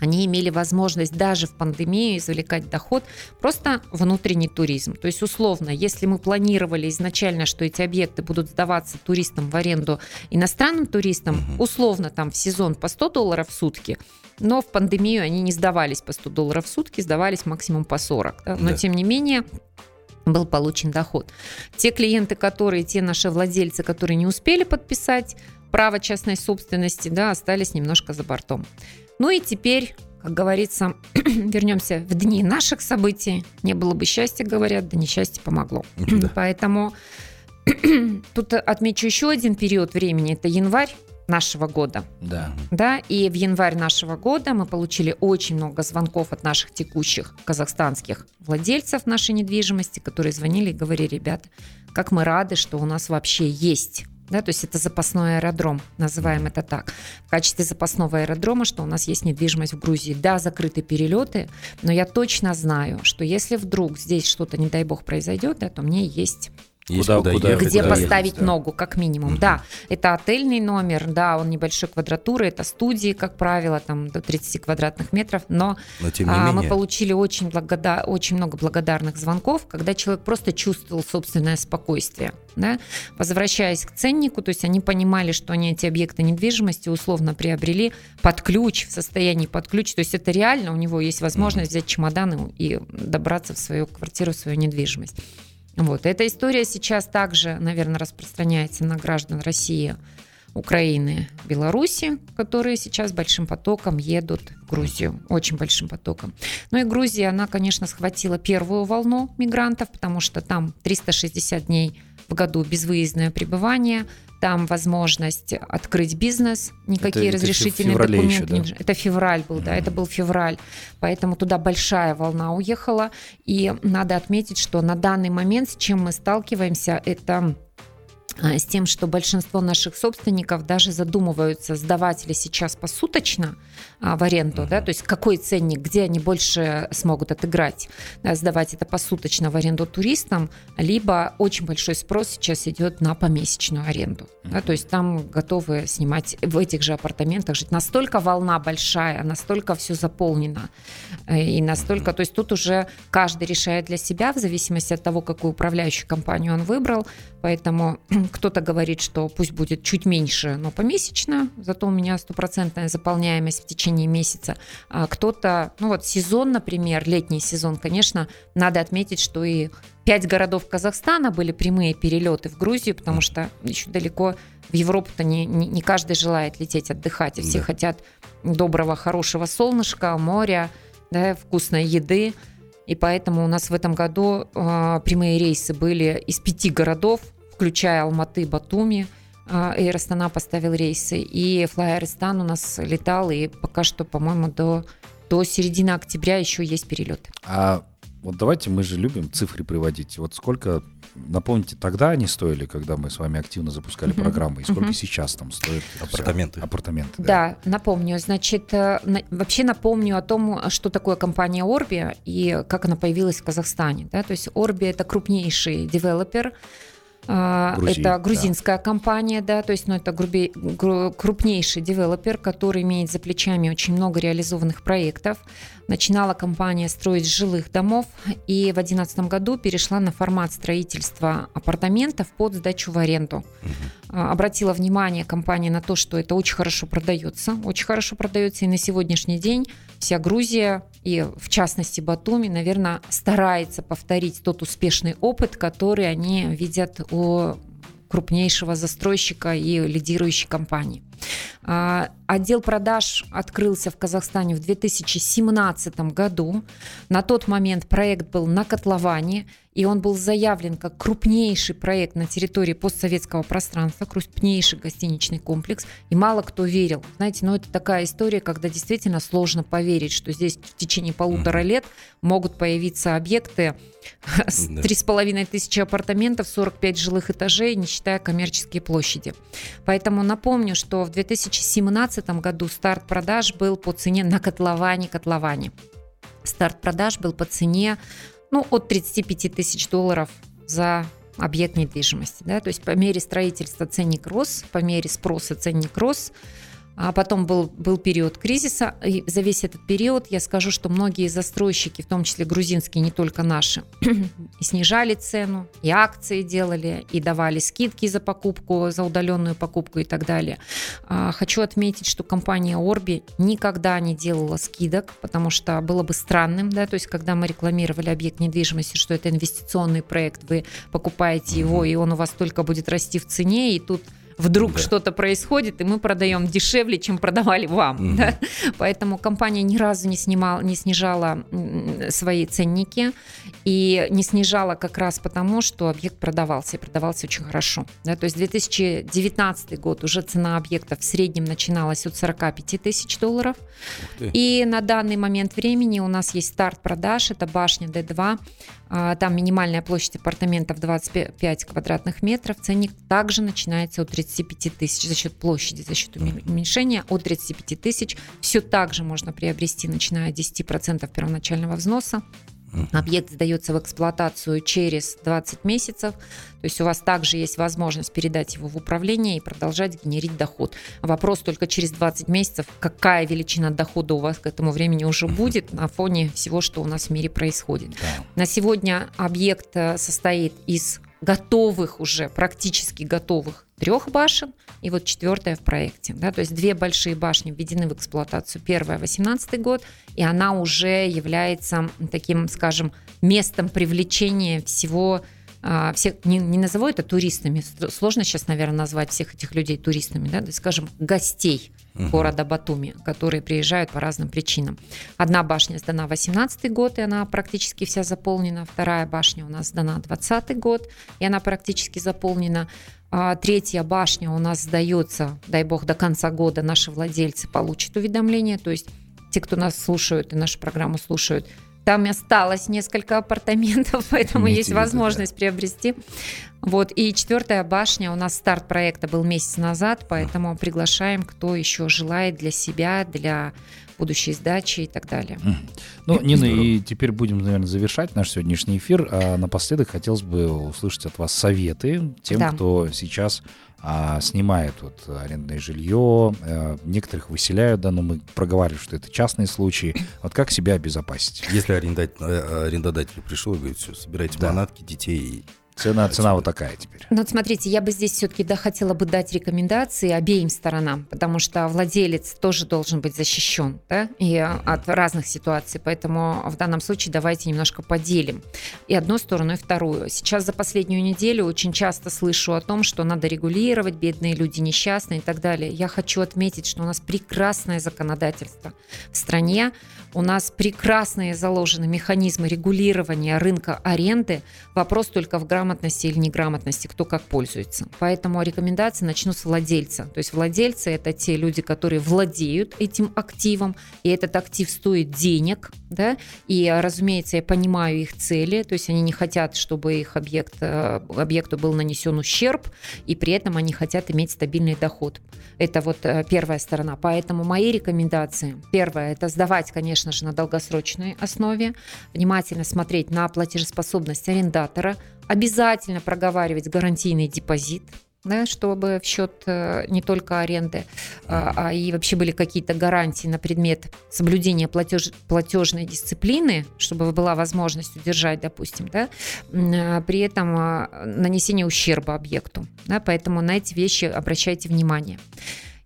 они имели возможность даже в пандемию извлекать доход, просто внутренний туризм. То есть, условно, если мы планировали изначально, что эти объекты будут сдаваться туристам в аренду иностранным туристам, условно там в сезон по 100 долларов в сутки, но в пандемию они не сдавались по 100 долларов в сутки, сдавались максимум по 40. да. Но Да. тем не менее был получен доход. Те клиенты, которые, те наши владельцы, которые не успели подписать право частной собственности, да, остались немножко за бортом. Ну и теперь как говорится, вернемся в дни наших событий, не было бы счастья, говорят, да несчастье помогло. Да. Поэтому тут отмечу еще один период времени, это январь нашего года. Да. Да, и в январь нашего года мы получили очень много звонков от наших текущих казахстанских владельцев нашей недвижимости, которые звонили и говорили, ребята, как мы рады, что у нас вообще есть да, то есть это запасной аэродром, называем это так. В качестве запасного аэродрома, что у нас есть недвижимость в Грузии. Да, закрыты перелеты, но я точно знаю, что если вдруг здесь что-то, не дай бог, произойдет, да, то мне есть Есть Куда- куда ехать, где да, поставить есть, да. ногу, как минимум. Мгм. Да, это отельный номер, да, он небольшой квадратуры, это студии, как правило, там до 30 квадратных метров, но Но тем не а, мы менее. получили очень, благода- очень много благодарных звонков, когда человек просто чувствовал собственное спокойствие. Да? Возвращаясь к ценнику, то есть они понимали, что они эти объекты недвижимости условно приобрели под ключ, в состоянии под ключ. То есть это реально, у него есть возможность взять чемоданы и добраться в свою квартиру, в свою недвижимость. Вот. Эта история сейчас также, наверное, распространяется на граждан России, Украины, Беларуси, которые сейчас большим потоком едут в Грузию, очень большим потоком. Ну и Грузия, она, конечно, схватила первую волну мигрантов, потому что там 360 дней в году безвыездное пребывание, там возможность открыть бизнес, никакие Это- это разрешительные феврале документы. еще, да? не. Это февраль был, да, это был февраль, поэтому туда большая волна уехала, и надо отметить, что на данный момент с чем мы сталкиваемся, это с тем, что большинство наших собственников даже задумываются, сдавать ли сейчас посуточно а, в аренду, да, то есть какой ценник, где они больше смогут отыграть, да, сдавать это посуточно в аренду туристам, либо очень большой спрос сейчас идет на помесячную аренду, да, то есть там готовы снимать в этих же апартаментах жить. Настолько волна большая, настолько все заполнено, э, и настолько, то есть тут уже каждый решает для себя в зависимости от того, какую управляющую компанию он выбрал, поэтому кто-то говорит, что пусть будет чуть меньше, но помесячно, зато у меня стопроцентная заполняемость в течение месяца. А кто-то, ну вот сезон, например, летний сезон, конечно, надо отметить, что и пять городов Казахстана были прямые перелеты в Грузию, потому что еще далеко в Европу-то не, не, не каждый желает лететь отдыхать, и все Да. хотят доброго, хорошего солнышка, моря, да, вкусной еды. И поэтому у нас в этом году э, прямые рейсы были из пяти городов, включая Алматы, Батуми. Э, Air Astana поставил рейсы. И Fly Aristan у нас летал, и пока что, по-моему, до, до середины октября еще есть перелеты. А вот давайте мы же любим цифры приводить. Вот сколько, напомните, тогда они стоили, когда мы с вами активно запускали Мгм. программы, и сколько Мгм. сейчас там стоят Апартаменты. Апартаменты, Да, напомню. Значит, э, вообще напомню о том, что такое компания Орби и как она появилась в Казахстане. Да? То есть Орби это крупнейший девелопер. А, Грузии, это грузинская компания, да, то есть, ну, это грубе- гру- крупнейший девелопер, который имеет за плечами очень много реализованных проектов. Начинала компания строить жилых домов и в 2011 году перешла на формат строительства апартаментов под сдачу в аренду. А, Обратила внимание компания на то, что это очень хорошо продается, очень хорошо продается, и на сегодняшний день вся Грузия и в частности Батуми, наверное, старается повторить тот успешный опыт, который они видят у крупнейшего застройщика и лидирующей компании. А, Отдел продаж открылся в Казахстане в 2017 году. На тот момент проект был на котловане, и он был заявлен как крупнейший проект на территории постсоветского пространства, крупнейший гостиничный комплекс, и мало кто верил. Знаете, ну это такая история, когда действительно сложно поверить, что здесь в течение полутора лет могут появиться объекты с Да. 3,5 тысячи апартаментов, 45 жилых этажей, не считая коммерческие площади. Поэтому напомню, что в 2017 году старт продаж был по цене на котловане котловане. Старт продаж был по цене ну, от 35 тысяч долларов за объект недвижимости. Да? То есть по мере строительства ценник рос, по мере спроса ценник рос. А потом был, был период кризиса, и за весь этот период я скажу, что многие застройщики, в том числе грузинские, не только наши, снижали цену, и акции делали, и давали скидки за покупку, за удаленную покупку и так далее. А, Хочу отметить, что компания Orbi никогда не делала скидок, потому что было бы странным, да, то есть когда мы рекламировали объект недвижимости, что это инвестиционный проект, вы покупаете его, и он у вас только будет расти в цене, и тут вдруг Да. что-то происходит, и мы продаем дешевле, чем продавали вам. Мгм. да. Поэтому компания ни разу не, снимала, не снижала свои ценники и не снижала как раз потому, что объект продавался, и продавался очень хорошо. Да, то есть 2019 год уже цена объекта в среднем начиналась от 45 тысяч долларов. И на данный момент времени у нас есть старт продаж, это башня D2, А, там минимальная площадь апартаментов 25 квадратных метров, ценник также начинается от 35 тысяч за счет площади, за счет уме- уменьшения от 35 тысяч. Все также можно приобрести, начиная от 10% первоначального взноса. Объект сдается в эксплуатацию через 20 месяцев. То есть у вас также есть возможность передать его в управление и продолжать генерить доход. Вопрос только через 20 месяцев, какая величина дохода у вас к этому времени уже будет на фоне всего, что у нас в мире происходит. Да. На сегодня объект э, состоит из готовых уже, практически готовых трех башен, и вот четвертая в проекте. Да, то есть две большие башни введены в эксплуатацию. Первая 18 год, и она уже является таким, скажем, местом привлечения всего а, всех, не, не назову это туристами, сложно сейчас, наверное, назвать всех этих людей туристами, да, скажем, гостей города Батуми, которые приезжают по разным причинам. Одна башня сдана 18 год, и она практически вся заполнена. Вторая башня у нас сдана 20 год, и она практически заполнена. А третья башня у нас сдается, дай бог, до конца года наши владельцы получат уведомление, то есть те, кто нас слушают и нашу программу слушают, там осталось несколько апартаментов, поэтому Имейте есть в виду, да. возможность приобрести. Вот. И четвертая башня, у нас старт проекта был месяц назад, поэтому приглашаем, кто еще желает для себя, для будущей сдачи и так далее. Ну, Нина, Здорово. и теперь будем, наверное, завершать наш сегодняшний эфир. А напоследок хотелось бы услышать от вас советы тем, Да. кто сейчас а, снимает вот арендное жилье, э, некоторых выселяют, да, но мы проговаривали, что это частные случаи. Вот как себя обезопасить? Если арендать- э, арендодатель пришел и говорит, все, собирайте Да. манатки, детей. Цена, цена вот такая теперь. Ну, вот смотрите, я бы здесь все-таки да, хотела бы дать рекомендации обеим сторонам, потому что владелец тоже должен быть защищен да, и э, от разных ситуаций. Поэтому в данном случае давайте немножко поделим и одну сторону, и вторую. Сейчас за последнюю неделю очень часто слышу о том, что надо регулировать, бедные люди несчастные и так далее. Я хочу отметить, что у нас прекрасное законодательство в стране, у нас прекрасные заложены механизмы регулирования рынка аренды. Вопрос только в грамотности или неграмотности, кто как пользуется. Поэтому рекомендации начну с владельца. То есть владельцы – это те люди, которые владеют этим активом, и этот актив стоит денег, да, и, разумеется, я понимаю их цели, то есть они не хотят, чтобы их объект, э, объекту был нанесен ущерб, и при этом они хотят иметь стабильный доход. Это вот э, первая сторона. Поэтому мои рекомендации. Первое – это сдавать, конечно же, на долгосрочной основе, внимательно смотреть на платежеспособность арендатора, обязательно проговаривать гарантийный депозит, да, чтобы в счет э, не только аренды, а, а и вообще были какие-то гарантии на предмет соблюдения платеж, платежной дисциплины, чтобы была возможность удержать, допустим, да, а, при этом а, нанесение ущерба объекту. Да, поэтому на эти вещи обращайте внимание.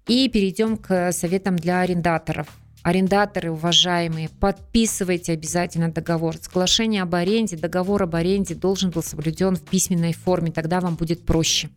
И перейдем к советам для арендаторов. Арендаторы, уважаемые, подписывайте обязательно договор. Соглашение об аренде, договор об аренде должен был соблюден в письменной форме, тогда вам будет проще.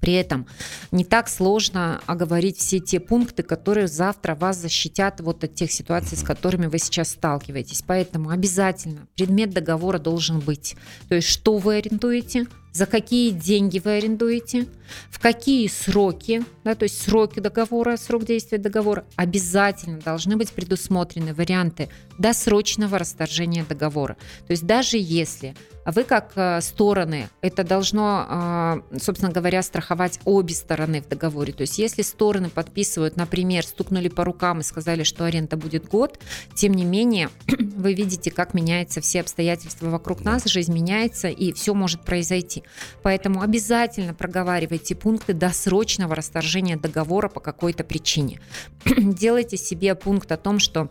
При этом не так сложно оговорить все те пункты, которые завтра вас защитят вот от тех ситуаций, с которыми вы сейчас сталкиваетесь. Поэтому обязательно предмет договора должен быть. То есть что вы арендуете, за какие деньги вы арендуете, в какие сроки, да, то есть сроки договора, срок действия договора, обязательно должны быть предусмотрены варианты досрочного расторжения договора. То есть даже если вы как э, стороны, это должно, э, собственно говоря, страховать обе стороны в договоре. То есть если стороны подписывают, например, стукнули по рукам и сказали, что аренда будет год, тем не менее вы видите, как меняются все обстоятельства вокруг нас, жизнь меняется и все может произойти. Поэтому обязательно проговаривайте пункты досрочного расторжения договора по какой-то причине. Делайте себе пункт о том, что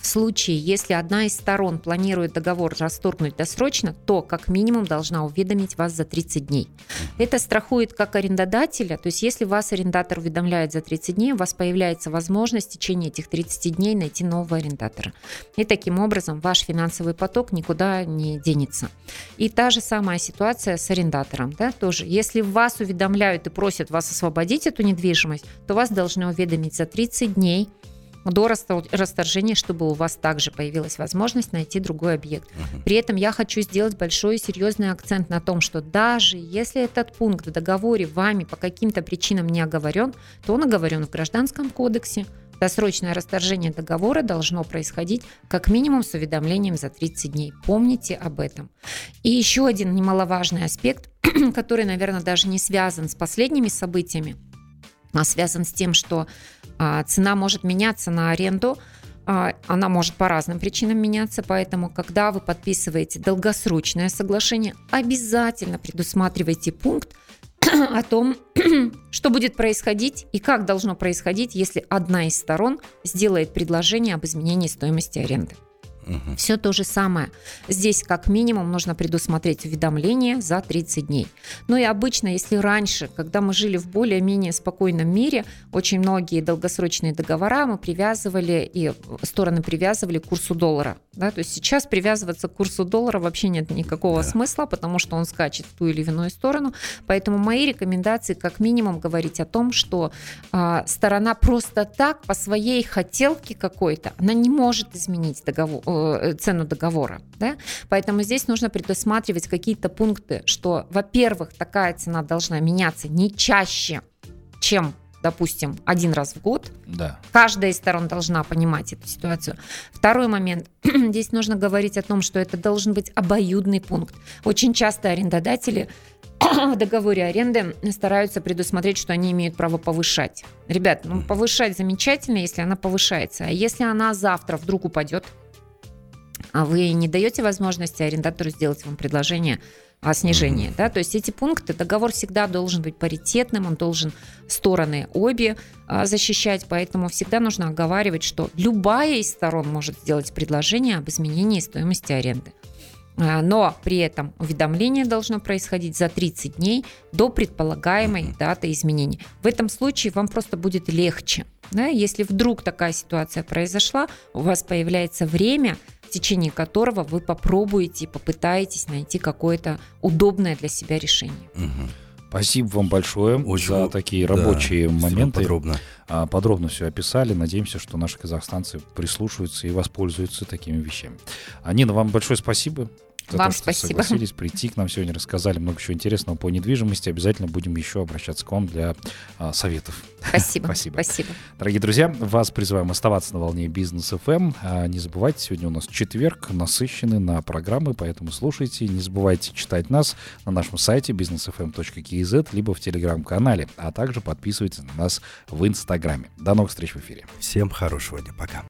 в случае, если одна из сторон планирует договор расторгнуть досрочно, то как минимум должна уведомить вас за 30 дней. Это страхует как арендодателя, то есть если вас арендатор уведомляет за 30 дней, у вас появляется возможность в течение этих 30 дней найти нового арендатора. И таким образом ваш финансовый поток никуда не денется. И та же самая ситуация с арендатором. Да, тоже. Если вас уведомляют и просят вас освободить эту недвижимость, то вас должны уведомить за 30 дней до расторжения, чтобы у вас также появилась возможность найти другой объект. Uh-huh. При этом я хочу сделать большой и серьезный акцент на том, что даже если этот пункт в договоре вами по каким-то причинам не оговорен, то он оговорен в Гражданском кодексе. Досрочное расторжение договора должно происходить как минимум с уведомлением за 30 дней. Помните об этом. И еще один немаловажный аспект, который, наверное, даже не связан с последними событиями, а связан с тем, что цена может меняться на аренду, а, она может по разным причинам меняться, поэтому, когда вы подписываете долгосрочное соглашение, обязательно предусматривайте пункт о том, что будет происходить и как должно происходить, если одна из сторон сделает предложение об изменении стоимости аренды. Угу. Все то же самое. Здесь как минимум нужно предусмотреть уведомление за 30 дней. Ну и обычно, если раньше, когда мы жили в более-менее спокойном мире, очень многие долгосрочные договора мы привязывали, и стороны привязывали к курсу доллара. Да? То есть сейчас привязываться к курсу доллара вообще нет никакого да. смысла, потому что он скачет в ту или иную сторону. Поэтому мои рекомендации как минимум говорить о том, что а, сторона просто так по своей хотелке какой-то, она не может изменить договор Э, цену договора. Да? Поэтому здесь нужно предусматривать какие-то пункты, что, во-первых, такая цена должна меняться не чаще, чем допустим, один раз в год. Да. Каждая из сторон должна понимать эту ситуацию. Второй момент. Здесь нужно говорить о том, что это должен быть обоюдный пункт. Очень часто арендодатели в договоре аренды стараются предусмотреть, что они имеют право повышать. Ребят, ну повышать замечательно, если она повышается. А если она завтра вдруг упадет, а вы не даете возможности арендатору сделать вам предложение о снижении. Да? То есть эти пункты, договор всегда должен быть паритетным, он должен стороны обе а, защищать, поэтому всегда нужно оговаривать, что любая из сторон может сделать предложение об изменении стоимости аренды. А, но при этом уведомление должно происходить за 30 дней до предполагаемой даты изменений. В этом случае вам просто будет легче. Да? Если вдруг такая ситуация произошла, у вас появляется время – в течение которого вы попробуете, попытаетесь найти какое-то удобное для себя решение. Угу. Спасибо вам большое Очень, за такие рабочие да, моменты. Подробно. А, подробно все описали. Надеемся, что наши казахстанцы прислушаются и воспользуются такими вещами. Анина, вам большое спасибо за вам то, что спасибо. согласились прийти к нам сегодня, рассказали много чего интересного по недвижимости. Обязательно будем еще обращаться к вам для а, советов. Спасибо. спасибо. Спасибо. Дорогие друзья, вас призываем оставаться на волне бизнес FM. Эм. А, не забывайте, сегодня у нас четверг, насыщенный на программы, поэтому слушайте. Не забывайте читать нас на нашем сайте businessfm.kz, либо в телеграм-канале, а также подписывайтесь на нас в Инстаграме. До новых встреч в эфире. Всем хорошего дня. Пока.